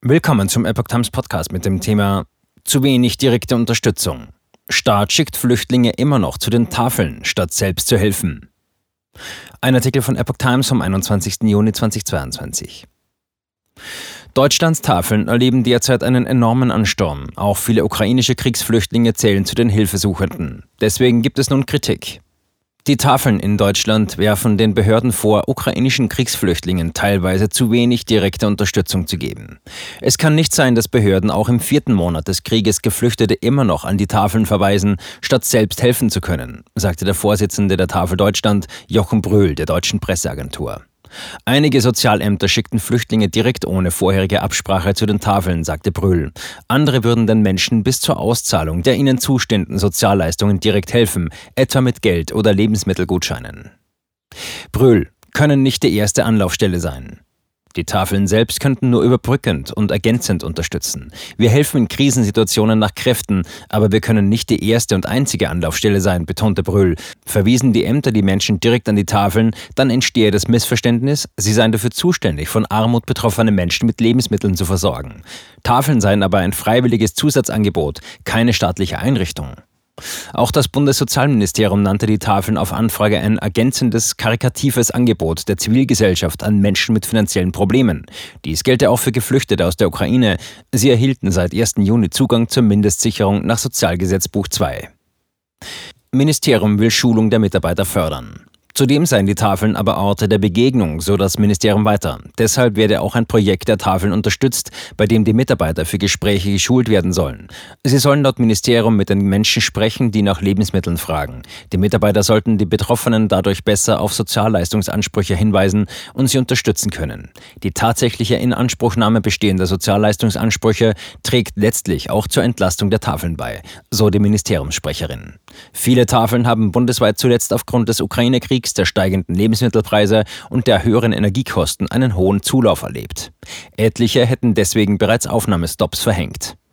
Willkommen zum Epoch Times Podcast mit dem Thema Zu wenig direkte Unterstützung. Staat schickt Flüchtlinge immer noch zu den Tafeln, statt selbst zu helfen. Ein Artikel von Epoch Times vom 21. Juni 2022. Deutschlands Tafeln erleben derzeit einen enormen Ansturm. Auch viele ukrainische Kriegsflüchtlinge zählen zu den Hilfesuchenden. Deswegen gibt es nun Kritik. Die Tafeln in Deutschland werfen den Behörden vor, ukrainischen Kriegsflüchtlingen teilweise zu wenig direkte Unterstützung zu geben. Es kann nicht sein, dass Behörden auch im vierten Monat des Krieges Geflüchtete immer noch an die Tafeln verweisen, statt selbst helfen zu können, sagte der Vorsitzende der Tafel Deutschland, Jochen Brühl, der deutschen Presseagentur. Einige Sozialämter schickten Flüchtlinge direkt ohne vorherige Absprache zu den Tafeln, sagte Brühl. Andere würden den Menschen bis zur Auszahlung der ihnen zustehenden Sozialleistungen direkt helfen, etwa mit Geld oder Lebensmittelgutscheinen. Brühl können nicht die erste Anlaufstelle sein. Die Tafeln selbst könnten nur überbrückend und ergänzend unterstützen. Wir helfen in Krisensituationen nach Kräften, aber wir können nicht die erste und einzige Anlaufstelle sein, betonte Brühl. Verwiesen die Ämter die Menschen direkt an die Tafeln, dann entstehe das Missverständnis, sie seien dafür zuständig, von Armut betroffene Menschen mit Lebensmitteln zu versorgen. Tafeln seien aber ein freiwilliges Zusatzangebot, keine staatliche Einrichtung. Auch das Bundessozialministerium nannte die Tafeln auf Anfrage ein ergänzendes, karikatives Angebot der Zivilgesellschaft an Menschen mit finanziellen Problemen. Dies gelte auch für Geflüchtete aus der Ukraine. Sie erhielten seit 1. Juni Zugang zur Mindestsicherung nach Sozialgesetzbuch 2. Ministerium will Schulung der Mitarbeiter fördern. Zudem seien die Tafeln aber Orte der Begegnung, so das Ministerium weiter. Deshalb werde auch ein Projekt der Tafeln unterstützt, bei dem die Mitarbeiter für Gespräche geschult werden sollen. Sie sollen laut Ministerium mit den Menschen sprechen, die nach Lebensmitteln fragen. Die Mitarbeiter sollten die Betroffenen dadurch besser auf Sozialleistungsansprüche hinweisen und sie unterstützen können. Die tatsächliche Inanspruchnahme bestehender Sozialleistungsansprüche trägt letztlich auch zur Entlastung der Tafeln bei, so die Ministeriumssprecherin. Viele Tafeln haben bundesweit zuletzt aufgrund des Ukraine-Kriegs angesichts der steigenden Lebensmittelpreise und der höheren Energiekosten einen hohen Zulauf erlebt. Etliche hätten deswegen bereits Aufnahmestops verhängt.